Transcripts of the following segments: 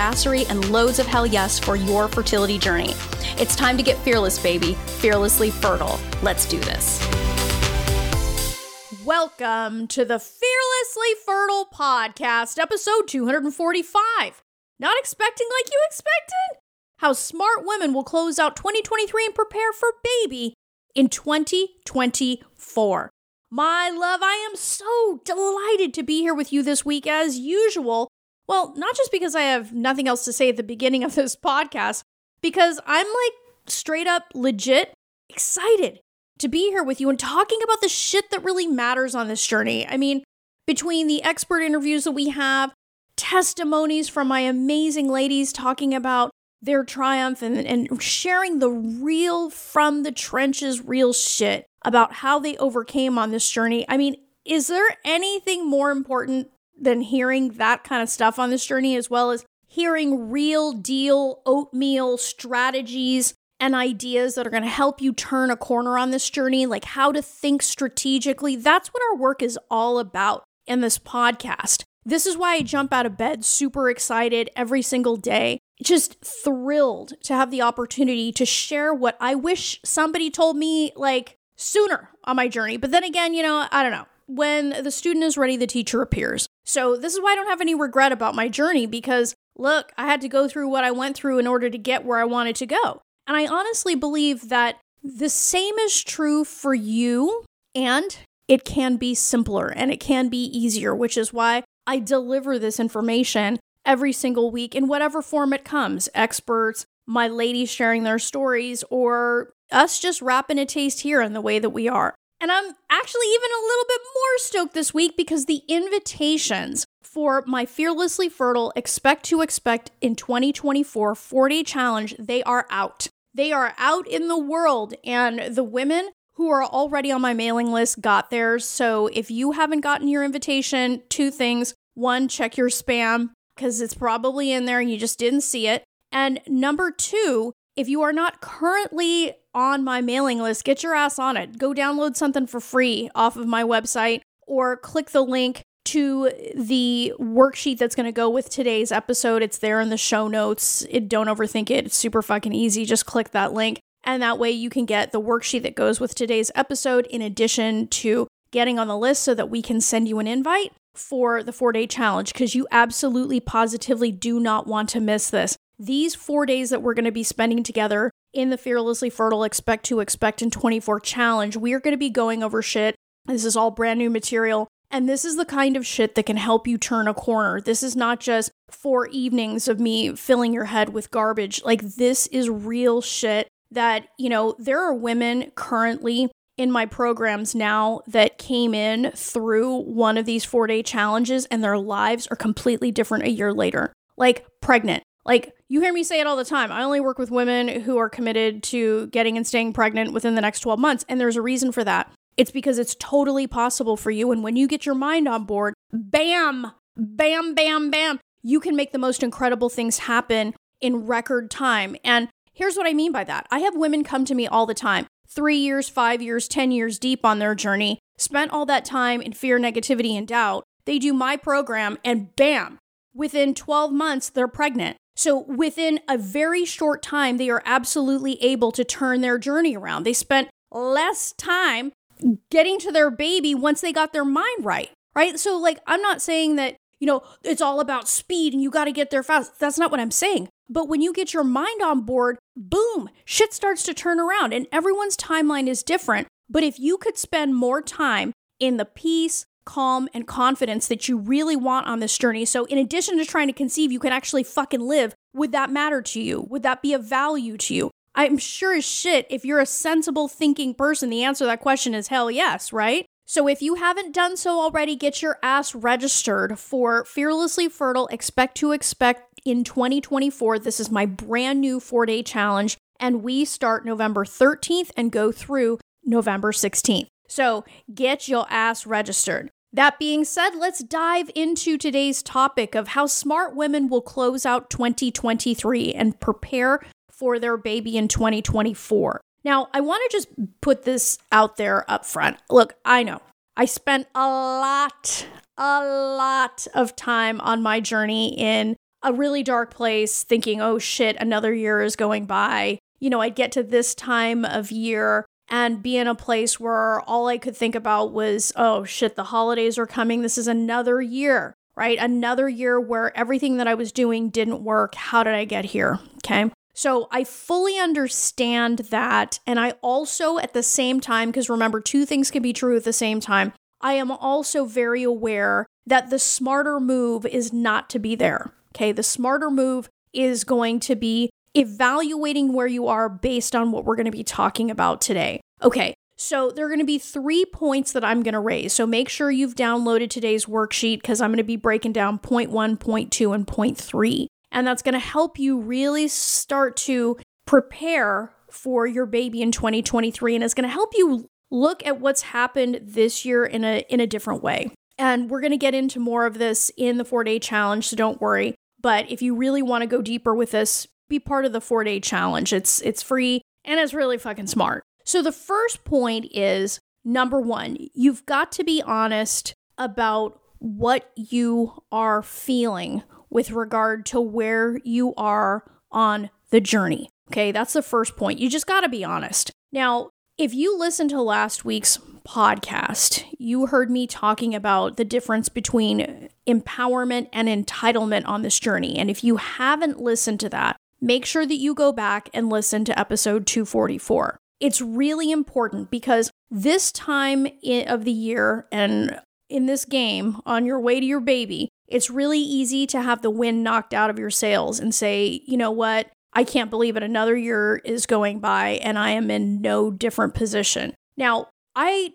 badassery, and loads of hell yes for your fertility journey. It's time to get fearless, baby. Fearlessly fertile. Let's do this. Welcome to the Fearlessly Fertile Podcast, episode 245. Not expecting like you expected? How smart women will close out 2023 and prepare for baby in 2024. My love, I am so delighted to be here with you this week as usual. Well, not just because I have nothing else to say at the beginning of this podcast, because I'm like straight up legit excited to be here with you and talking about the shit that really matters on this journey. I mean, between the expert interviews that we have, testimonies from my amazing ladies talking about their triumph and, and sharing the real from the trenches real shit about how they overcame on this journey. I mean, is there anything more important than hearing that kind of stuff on this journey, as well as hearing real deal oatmeal strategies and ideas that are going to help you turn a corner on this journey, like how to think strategically? That's what our work is all about in this podcast. This is why I jump out of bed super excited every single day, just thrilled to have the opportunity to share what I wish somebody told me like sooner on my journey. But then again, you know, I don't know. When the student is ready, the teacher appears. So this is why I don't have any regret about my journey because look, I had to go through what I went through in order to get where I wanted to go. And I honestly believe that the same is true for you and it can be simpler and it can be easier, which is why I deliver this information every single week in whatever form it comes experts, my ladies sharing their stories, or us just wrapping a taste here in the way that we are. And I'm actually even a little bit more stoked this week because the invitations for my Fearlessly Fertile Expect to Expect in 2024 4 day challenge, they are out. They are out in the world, and the women who are already on my mailing list got theirs. So if you haven't gotten your invitation, two things. One, check your spam because it's probably in there and you just didn't see it. And number two, if you are not currently on my mailing list, get your ass on it. Go download something for free off of my website or click the link to the worksheet that's going to go with today's episode. It's there in the show notes. It, don't overthink it. It's super fucking easy. Just click that link. And that way you can get the worksheet that goes with today's episode in addition to getting on the list so that we can send you an invite for the four day challenge because you absolutely positively do not want to miss this. These four days that we're going to be spending together in the Fearlessly Fertile Expect to Expect in 24 challenge, we are going to be going over shit. This is all brand new material. And this is the kind of shit that can help you turn a corner. This is not just four evenings of me filling your head with garbage. Like, this is real shit that, you know, there are women currently in my programs now that came in through one of these four day challenges and their lives are completely different a year later. Like, pregnant. Like, you hear me say it all the time. I only work with women who are committed to getting and staying pregnant within the next 12 months. And there's a reason for that. It's because it's totally possible for you. And when you get your mind on board, bam, bam, bam, bam, you can make the most incredible things happen in record time. And here's what I mean by that I have women come to me all the time, three years, five years, 10 years deep on their journey, spent all that time in fear, negativity, and doubt. They do my program, and bam, within 12 months, they're pregnant. So, within a very short time, they are absolutely able to turn their journey around. They spent less time getting to their baby once they got their mind right, right? So, like, I'm not saying that, you know, it's all about speed and you got to get there fast. That's not what I'm saying. But when you get your mind on board, boom, shit starts to turn around and everyone's timeline is different. But if you could spend more time in the peace, calm, and confidence that you really want on this journey, so in addition to trying to conceive, you can actually fucking live, would that matter to you? Would that be of value to you? I'm sure as shit, if you're a sensible thinking person, the answer to that question is hell yes, right? So if you haven't done so already, get your ass registered for Fearlessly Fertile Expect to Expect in 2024. This is my brand new four day challenge, and we start November 13th and go through November 16th. So get your ass registered. That being said, let's dive into today's topic of how smart women will close out 2023 and prepare for their baby in 2024. Now, I want to just put this out there up front. Look, I know I spent a lot, a lot of time on my journey in a really dark place thinking, oh shit, another year is going by. You know, I'd get to this time of year and be in a place where all I could think about was, oh shit, the holidays are coming. This is another year, right? Another year where everything that I was doing didn't work. How did I get here? Okay. So I fully understand that. And I also, at the same time, because remember, two things can be true at the same time, I am also very aware that the smarter move is not to be there. Okay. The smarter move is going to be evaluating where you are based on what we're going to be talking about today. Okay. So, there are going to be three points that I'm going to raise. So, make sure you've downloaded today's worksheet because I'm going to be breaking down point one, point two, and point three. And that's going to help you really start to prepare for your baby in 2023 and it's going to help you look at what's happened this year in a in a different way. And we're going to get into more of this in the 4-day challenge, so don't worry. But if you really want to go deeper with this, be part of the 4-day challenge. It's it's free and it's really fucking smart. So the first point is number 1, you've got to be honest about what you are feeling with regard to where you are on the journey. Okay, that's the first point. You just got to be honest. Now, if you listened to last week's podcast, you heard me talking about the difference between empowerment and entitlement on this journey. And if you haven't listened to that, make sure that you go back and listen to episode 244. It's really important because this time of the year and in this game on your way to your baby, it's really easy to have the wind knocked out of your sails and say, you know what? I can't believe it. Another year is going by and I am in no different position. Now, I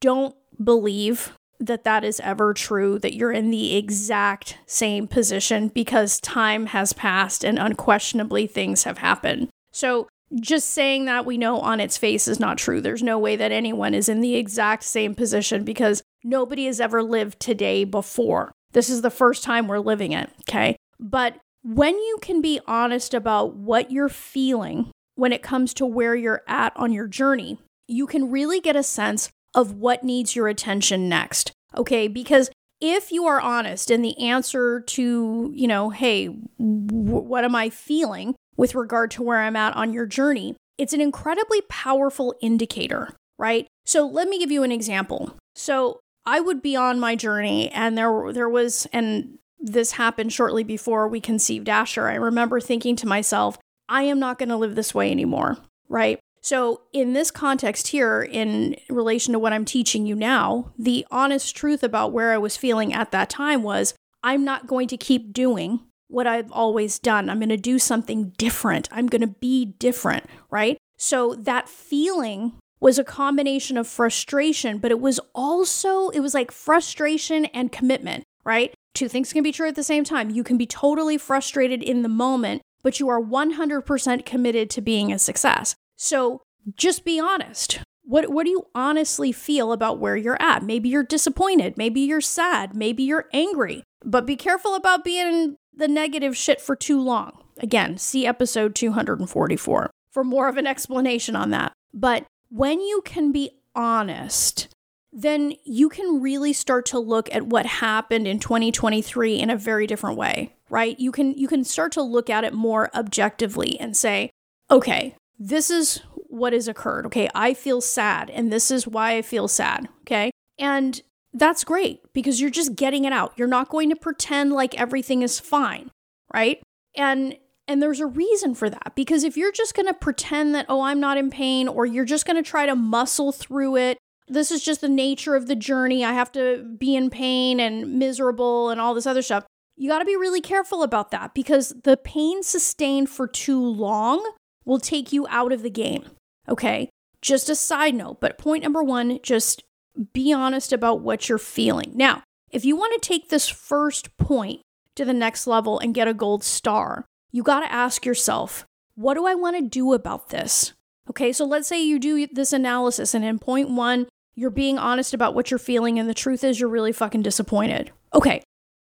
don't believe that that is ever true, that you're in the exact same position because time has passed and unquestionably things have happened. So, just saying that we know on its face is not true. There's no way that anyone is in the exact same position because nobody has ever lived today before. This is the first time we're living it, okay? But when you can be honest about what you're feeling when it comes to where you're at on your journey, you can really get a sense of what needs your attention next, okay? Because if you are honest and the answer to, you know, hey, w- what am I feeling with regard to where I'm at on your journey, it's an incredibly powerful indicator, right? So let me give you an example. So I would be on my journey and there there was and this happened shortly before we conceived Asher. I remember thinking to myself, I am not going to live this way anymore, right? So, in this context here, in relation to what I'm teaching you now, the honest truth about where I was feeling at that time was I'm not going to keep doing what I've always done. I'm going to do something different. I'm going to be different, right? So, that feeling was a combination of frustration, but it was also, it was like frustration and commitment, right? Two things can be true at the same time. You can be totally frustrated in the moment, but you are 100% committed to being a success. So just be honest. What, what do you honestly feel about where you're at? Maybe you're disappointed. Maybe you're sad. Maybe you're angry. But be careful about being the negative shit for too long. Again, see episode 244 for more of an explanation on that. But when you can be honest, then you can really start to look at what happened in 2023 in a very different way, right? You can you can start to look at it more objectively and say, "Okay, this is what has occurred. Okay, I feel sad and this is why I feel sad." Okay? And that's great because you're just getting it out. You're not going to pretend like everything is fine, right? And and there's a reason for that because if you're just going to pretend that, oh, I'm not in pain, or you're just going to try to muscle through it, this is just the nature of the journey. I have to be in pain and miserable and all this other stuff. You got to be really careful about that because the pain sustained for too long will take you out of the game. Okay. Just a side note, but point number one, just be honest about what you're feeling. Now, if you want to take this first point to the next level and get a gold star, you got to ask yourself, what do I want to do about this? Okay, so let's say you do this analysis, and in point one, you're being honest about what you're feeling, and the truth is you're really fucking disappointed. Okay,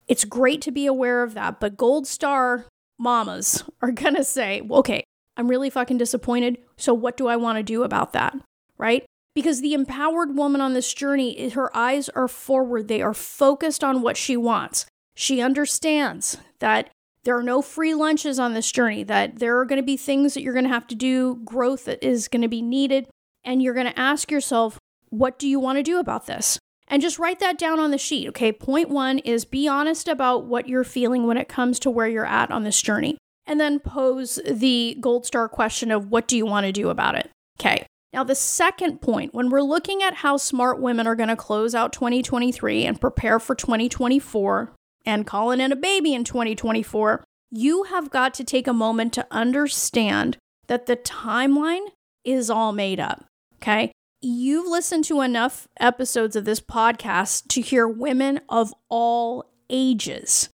it's great to be aware of that, but gold star mamas are gonna say, okay, I'm really fucking disappointed. So what do I want to do about that? Right? Because the empowered woman on this journey, her eyes are forward. They are focused on what she wants. She understands that there are no free lunches on this journey, that there are going to be things that you're going to have to do, growth that is going to be needed. And you're going to ask yourself, what do you want to do about this? And just write that down on the sheet. Okay. Point one is be honest about what you're feeling when it comes to where you're at on this journey. And then pose the gold star question of what do you want to do about it? Okay. Now, the second point, when we're looking at how smart women are going to close out 2023 and prepare for 2024 and calling in a baby in 2024, you have got to take a moment to understand that the timeline is all made up. Okay you've listened to enough episodes of this podcast to hear women of all ages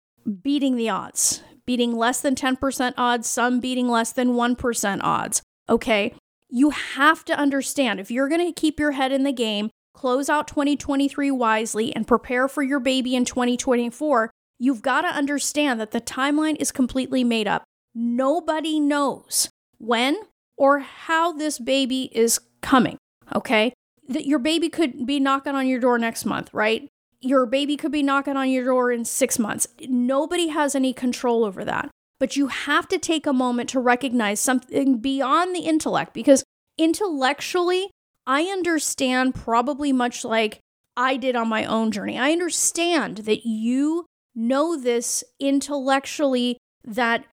beating the odds, beating less than 10% odds, some beating less than 1% odds. Okay. You have to understand if you're going to keep your head in the game, close out 2023 wisely, and prepare for your baby in 2024, you've got to understand that the timeline is completely made up. Nobody knows when or how this baby is coming okay? That your baby could be knocking on your door next month, right? Your baby could be knocking on your door in six months. Nobody has any control over that. But you have to take a moment to recognize something beyond the intellect because intellectually, I understand probably much like I did on my own journey. I understand that you know this intellectually that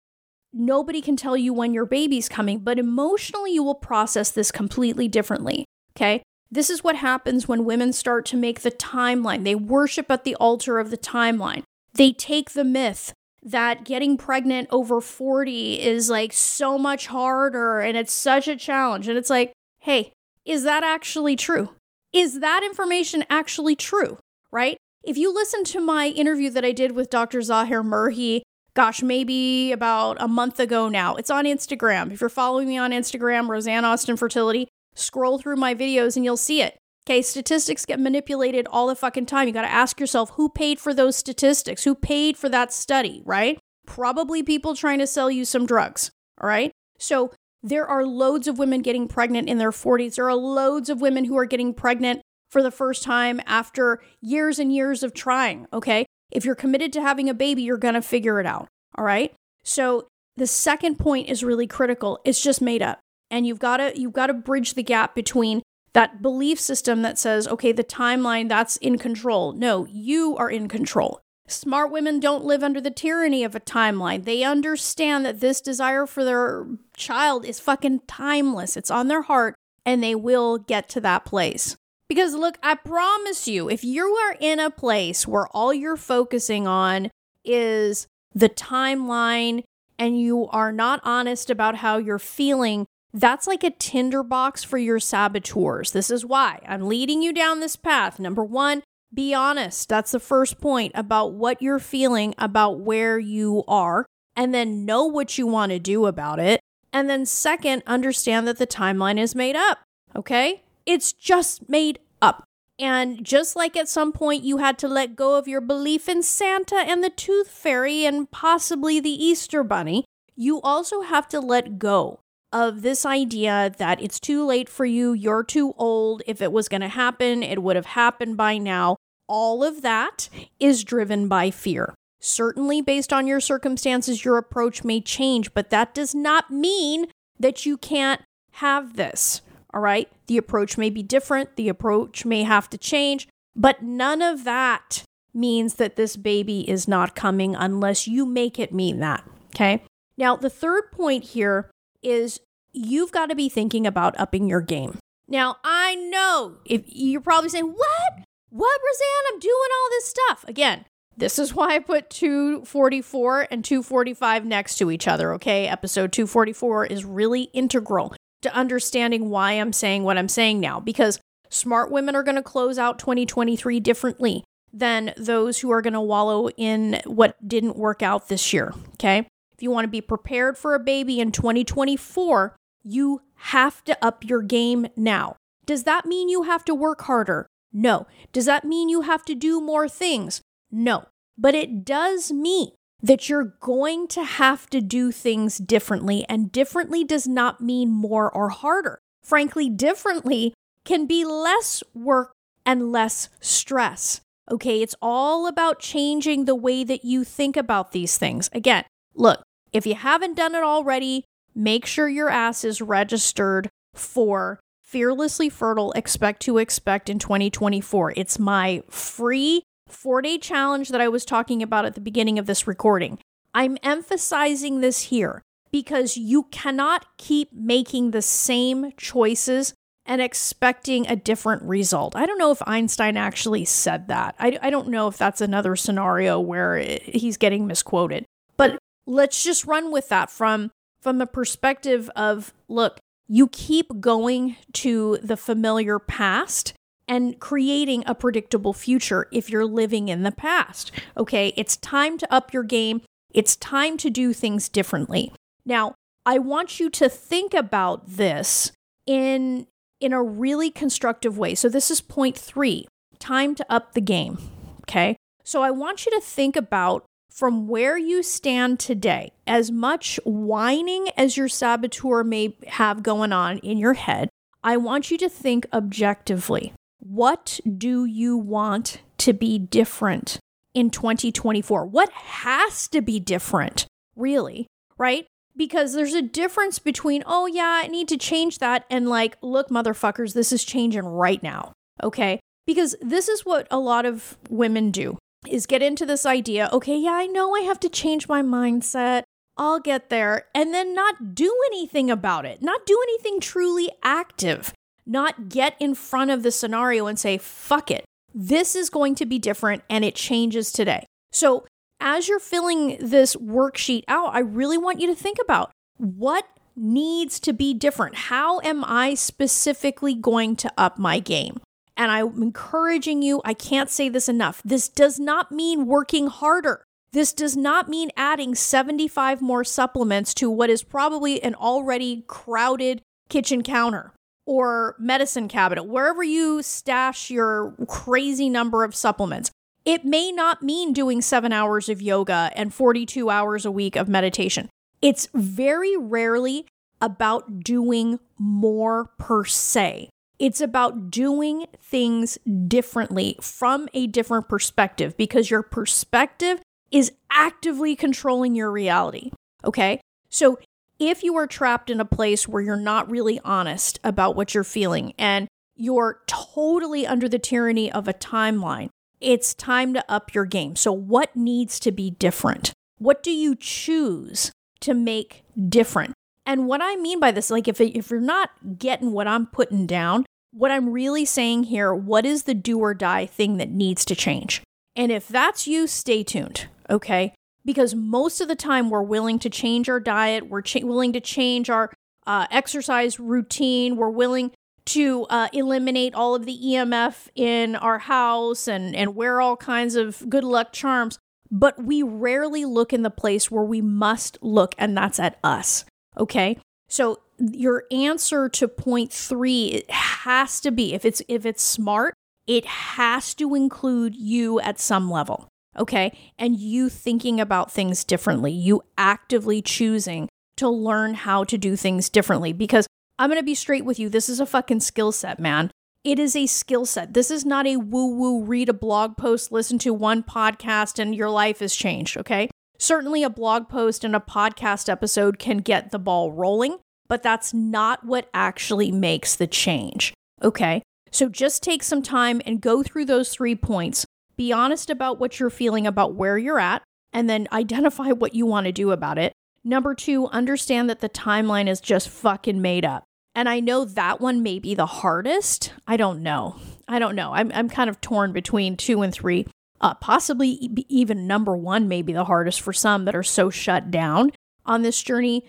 nobody can tell you when your baby's coming, but emotionally, you will process this completely differently. Okay. This is what happens when women start to make the timeline. They worship at the altar of the timeline. They take the myth that getting pregnant over 40 is like so much harder and it's such a challenge. And it's like, hey, is that actually true? Is that information actually true? Right? If you listen to my interview that I did with Dr. Zaher Merhi, gosh, maybe about a month ago now, it's on Instagram. If you're following me on Instagram, Roseanne Austin Fertility, Scroll through my videos and you'll see it. Okay, statistics get manipulated all the fucking time. You got to ask yourself who paid for those statistics? Who paid for that study, right? Probably people trying to sell you some drugs, all right? So there are loads of women getting pregnant in their 40s. There are loads of women who are getting pregnant for the first time after years and years of trying, okay? If you're committed to having a baby, you're going to figure it out, all right? So the second point is really critical. It's just made up and you've got to you've got to bridge the gap between that belief system that says okay the timeline that's in control. No you are in control. Smart women don't live under the tyranny of a timeline. They understand that this desire for their child is fucking timeless. It's on their heart and they will get to that place. Because look i promise you if you are in a place where all you're focusing on is the timeline and you are not honest about how you're feeling that's like a tinderbox for your saboteurs. This is why I'm leading you down this path. Number one, be honest. That's the first point about what you're feeling about where you are, and then know what you want to do about it. And then, second, understand that the timeline is made up. Okay? It's just made up. And just like at some point you had to let go of your belief in Santa and the Tooth Fairy and possibly the Easter Bunny, you also have to let go of this idea that it's too late for you, you're too old. If it was going to happen, it would have happened by now. All of that is driven by fear. Certainly, based on your circumstances, your approach may change, but that does not mean that you can't have this. All right. The approach may be different, the approach may have to change, but none of that means that this baby is not coming unless you make it mean that. Okay. Now, the third point here is you've got to be thinking about upping your game. Now, I know if you're probably saying, What? What, Roseanne? I'm doing all this stuff. Again, this is why I put 244 and 245 next to each other, okay? Episode 244 is really integral to understanding why I'm saying what I'm saying now because Smart women are going to close out 2023 differently than those who are going to wallow in what didn't work out this year. Okay. You want to be prepared for a baby in 2024, you have to up your game now. Does that mean you have to work harder? No. Does that mean you have to do more things? No. But it does mean that you're going to have to do things differently, and differently does not mean more or harder. Frankly, differently can be less work and less stress. Okay, it's all about changing the way that you think about these things. Again, look, if you haven't done it already, make sure your ass is registered for Fearlessly Fertile Expect to Expect in 2024. It's my free four day challenge that I was talking about at the beginning of this recording. I'm emphasizing this here because you cannot keep making the same choices and expecting a different result. I don't know if Einstein actually said that. I, I don't know if that's another scenario where he's getting misquoted. But let's just run with that from from the perspective of look, you keep going to the familiar past and creating a predictable future if you're living in the past. Okay, it's time to up your game. It's time to do things differently. Now, I want you to think about this in in a really constructive way. So this is point 3, time to up the game, okay? So I want you to think about from where you stand today, as much whining as your saboteur may have going on in your head, I want you to think objectively. What do you want to be different in 2024? What has to be different, really, right? Because there's a difference between, oh, yeah, I need to change that, and like, look, motherfuckers, this is changing right now, okay? Because this is what a lot of women do is get into this idea okay, yeah, I know I have to change my mindset. I'll get there. And then not do anything about it, not do anything truly active, not get in front of the scenario and say, fuck it. This is going to be different and it changes today. So, as you're filling this worksheet out, I really want you to think about what needs to be different. How am I specifically going to up my game? And I'm encouraging you, I can't say this enough. This does not mean working harder. This does not mean adding 75 more supplements to what is probably an already crowded kitchen counter or medicine cabinet, wherever you stash your crazy number of supplements. It may not mean doing seven hours of yoga and 42 hours a week of meditation. It's very rarely about doing more per se. It's about doing things differently from a different perspective because your perspective is actively controlling your reality. Okay. So if you are trapped in a place where you're not really honest about what you're feeling and you're totally under the tyranny of a timeline, it's time to up your game. So, what needs to be different? What do you choose to make different? And what I mean by this, like if, if you're not getting what I'm putting down, what I'm really saying here, what is the do or die thing that needs to change? And if that's you, stay tuned, okay? Because most of the time we're willing to change our diet, we're cha- willing to change our uh, exercise routine, we're willing to uh, eliminate all of the EMF in our house and, and wear all kinds of good luck charms. But we rarely look in the place where we must look, and that's at us. Okay. So your answer to point three it has to be if it's if it's smart, it has to include you at some level. Okay. And you thinking about things differently, you actively choosing to learn how to do things differently. Because I'm going to be straight with you. This is a fucking skill set, man. It is a skill set. This is not a woo woo read a blog post, listen to one podcast, and your life has changed. Okay. Certainly, a blog post and a podcast episode can get the ball rolling, but that's not what actually makes the change. Okay. So just take some time and go through those three points. Be honest about what you're feeling about where you're at, and then identify what you want to do about it. Number two, understand that the timeline is just fucking made up. And I know that one may be the hardest. I don't know. I don't know. I'm, I'm kind of torn between two and three. Uh, possibly even number one may be the hardest for some that are so shut down on this journey,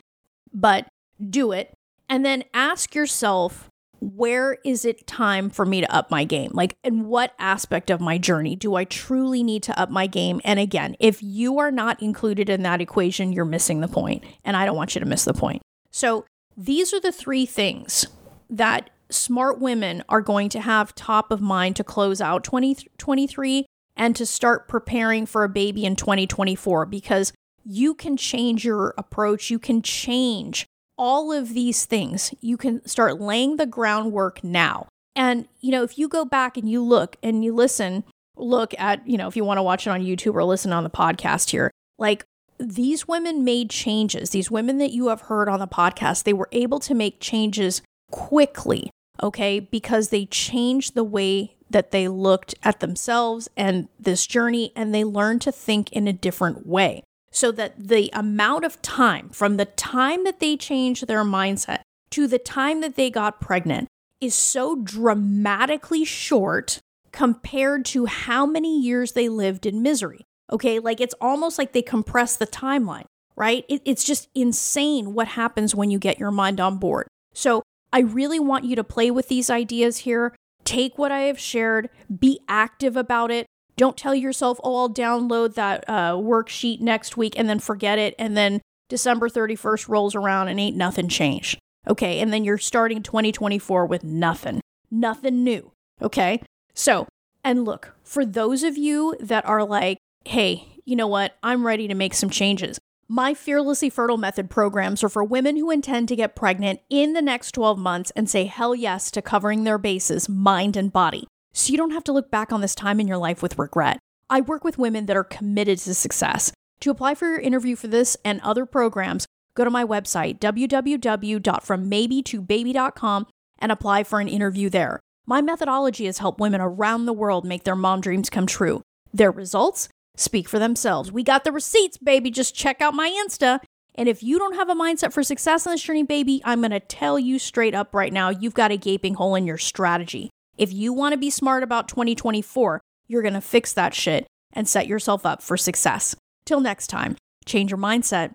but do it. And then ask yourself, where is it time for me to up my game? Like, in what aspect of my journey do I truly need to up my game? And again, if you are not included in that equation, you're missing the point, and I don't want you to miss the point. So, these are the three things that smart women are going to have top of mind to close out 2023 and to start preparing for a baby in 2024 because you can change your approach. You can change all of these things, you can start laying the groundwork now. And, you know, if you go back and you look and you listen, look at, you know, if you want to watch it on YouTube or listen on the podcast here, like these women made changes. These women that you have heard on the podcast, they were able to make changes quickly, okay, because they changed the way that they looked at themselves and this journey and they learned to think in a different way so that the amount of time from the time that they changed their mindset to the time that they got pregnant is so dramatically short compared to how many years they lived in misery. Okay, like it's almost like they compress the timeline, right? It, it's just insane what happens when you get your mind on board. So I really want you to play with these ideas here. Take what I have shared, be active about it, don't tell yourself, oh, I'll download that uh, worksheet next week and then forget it. And then December 31st rolls around and ain't nothing changed. Okay. And then you're starting 2024 with nothing, nothing new. Okay. So, and look, for those of you that are like, hey, you know what? I'm ready to make some changes. My Fearlessly Fertile Method programs are for women who intend to get pregnant in the next 12 months and say hell yes to covering their bases, mind and body so you don't have to look back on this time in your life with regret. I work with women that are committed to success. To apply for your interview for this and other programs, go to my website, www.frommaybe2baby.com, and apply for an interview there. My methodology has helped women around the world make their mom dreams come true. Their results speak for themselves. We got the receipts, baby. Just check out my Insta. And if you don't have a mindset for success in this journey, baby, I'm going to tell you straight up right now, you've got a gaping hole in your strategy. If you want to be smart about 2024, you're going to fix that shit and set yourself up for success. Till next time, change your mindset,